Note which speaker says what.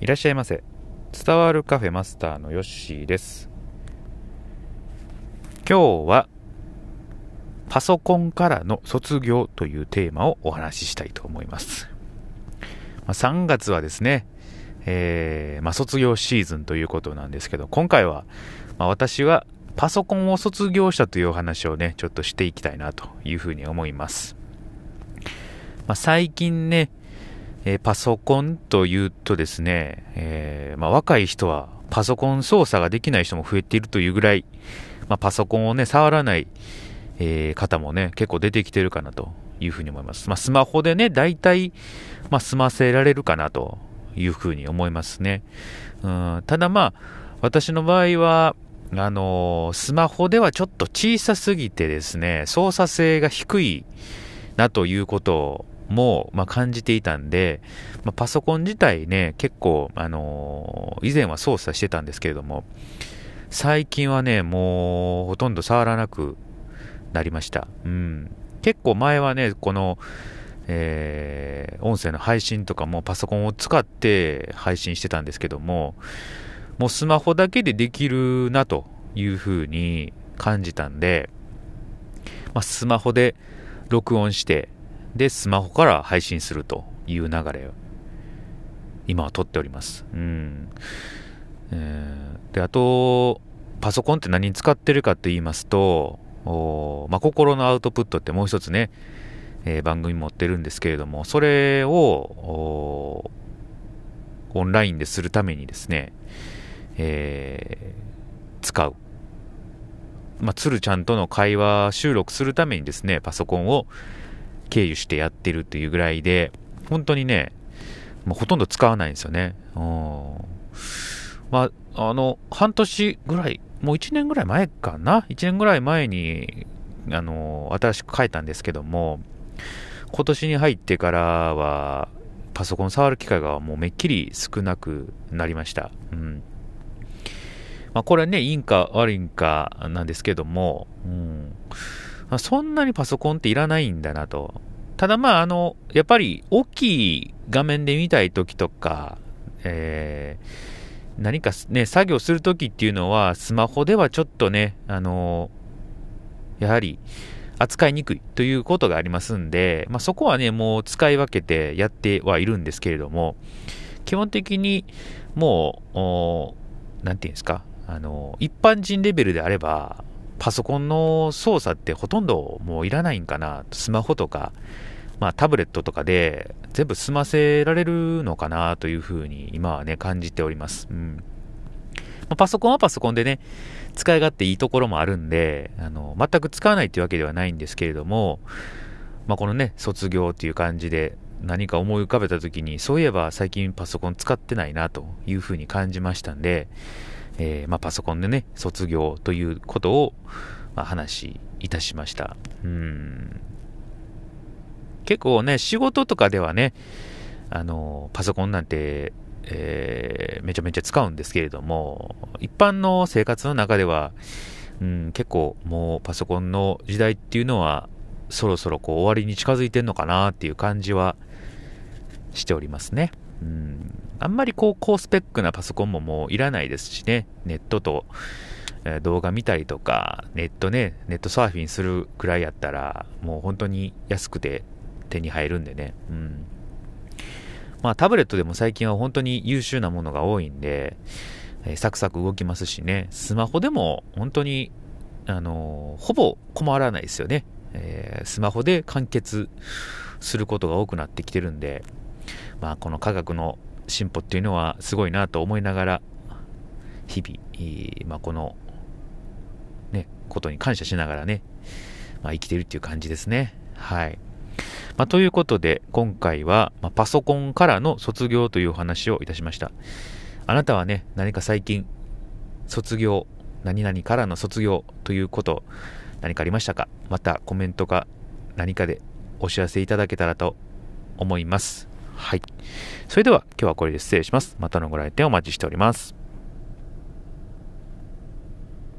Speaker 1: いらっしゃいませ。伝わるカフェマスターのヨッシーです。今日はパソコンからの卒業というテーマをお話ししたいと思います、まあ、3月はですね、えー、まあ、卒業シーズンということなんですけど今回は、まあ、私はパソコンを卒業したというお話をねちょっとしていきたいなというふうに思います、ま、最近ねえー、パソコンというとですね、えー、まあ、若い人はパソコン操作ができない人も増えているというぐらい、まあ、パソコンをね、触らない、えー、方もね、結構出てきてるかなというふうに思います。まあ、スマホでね、大体、まあ、済ませられるかなというふうに思いますね。うんただまあ、私の場合は、あのスマホではちょっと小さすぎてですね、操作性が低いなということをも、まあ、感じていたんで、まあ、パソコン自体ね、結構、あのー、以前は操作してたんですけれども、最近はね、もうほとんど触らなくなりました。うん。結構前はね、この、えー、音声の配信とかもパソコンを使って配信してたんですけども、もうスマホだけでできるなというふうに感じたんで、まあ、スマホで録音して、で、スマホから配信するという流れを、今は撮っております。うん。えー、で、あと、パソコンって何に使ってるかと言いますと、おまあ、心のアウトプットってもう一つね、えー、番組持ってるんですけれども、それを、オンラインでするためにですね、えー、使う。まあ、鶴ちゃんとの会話収録するためにですね、パソコンを経由してやってるっていうぐらいで、本当にね、もうほとんど使わないんですよね。うん。まあ、あの、半年ぐらい、もう1年ぐらい前かな ?1 年ぐらい前に、あの、新しく変えたんですけども、今年に入ってからは、パソコン触る機会がもうめっきり少なくなりました。うん。まあ、これはね、いいんか悪いんかなんですけども、うん。そんなにパソコンっていらないんだなと。ただまあ、あの、やっぱり大きい画面で見たい時とか、えー、何かね、作業するときっていうのは、スマホではちょっとね、あの、やはり扱いにくいということがありますんで、まあ、そこはね、もう使い分けてやってはいるんですけれども、基本的にもう、なんていうんですか、あの、一般人レベルであれば、パソコンの操作ってほとんどもういらないんかな。スマホとか、まあタブレットとかで全部済ませられるのかなというふうに今はね感じております。うん。まあ、パソコンはパソコンでね、使い勝手いいところもあるんで、あの、全く使わないというわけではないんですけれども、まあこのね、卒業っていう感じで何か思い浮かべた時に、そういえば最近パソコン使ってないなというふうに感じましたんで、えー、まあ、パソコンでね、卒業ということを、まあ、話いたしました。うん。結構ね、仕事とかではね、あの、パソコンなんて、えー、めちゃめちゃ使うんですけれども、一般の生活の中では、うん、結構もうパソコンの時代っていうのは、そろそろこう終わりに近づいてんのかなっていう感じはしておりますね。うん、あんまりこう高スペックなパソコンももういらないですしね、ネットと、え動画見たりとか、ネットね、ネットサーフィンするくらいやったら、もう本当に安くて手に入るんでね。うん。まあタブレットでも最近は本当に優秀なものが多いんで、え、サクサク動きますしね、スマホでも本当に、あの、ほぼ困らないですよね。えー、スマホで完結することが多くなってきてるんで、まあ、この科学の進歩っていうのはすごいなと思いながら、日々、まあ、この、ね、ことに感謝しながらね、まあ、生きてるっていう感じですね。はい。まあ、ということで、今回は、ま、パソコンからの卒業というお話をいたしました。あなたはね、何か最近、卒業、何々からの卒業ということ、何かありましたか？またコメントか何かでお知らせいただけたらと思います。はい。それでは今日はこれで失礼します。またのご来店お待ちしております。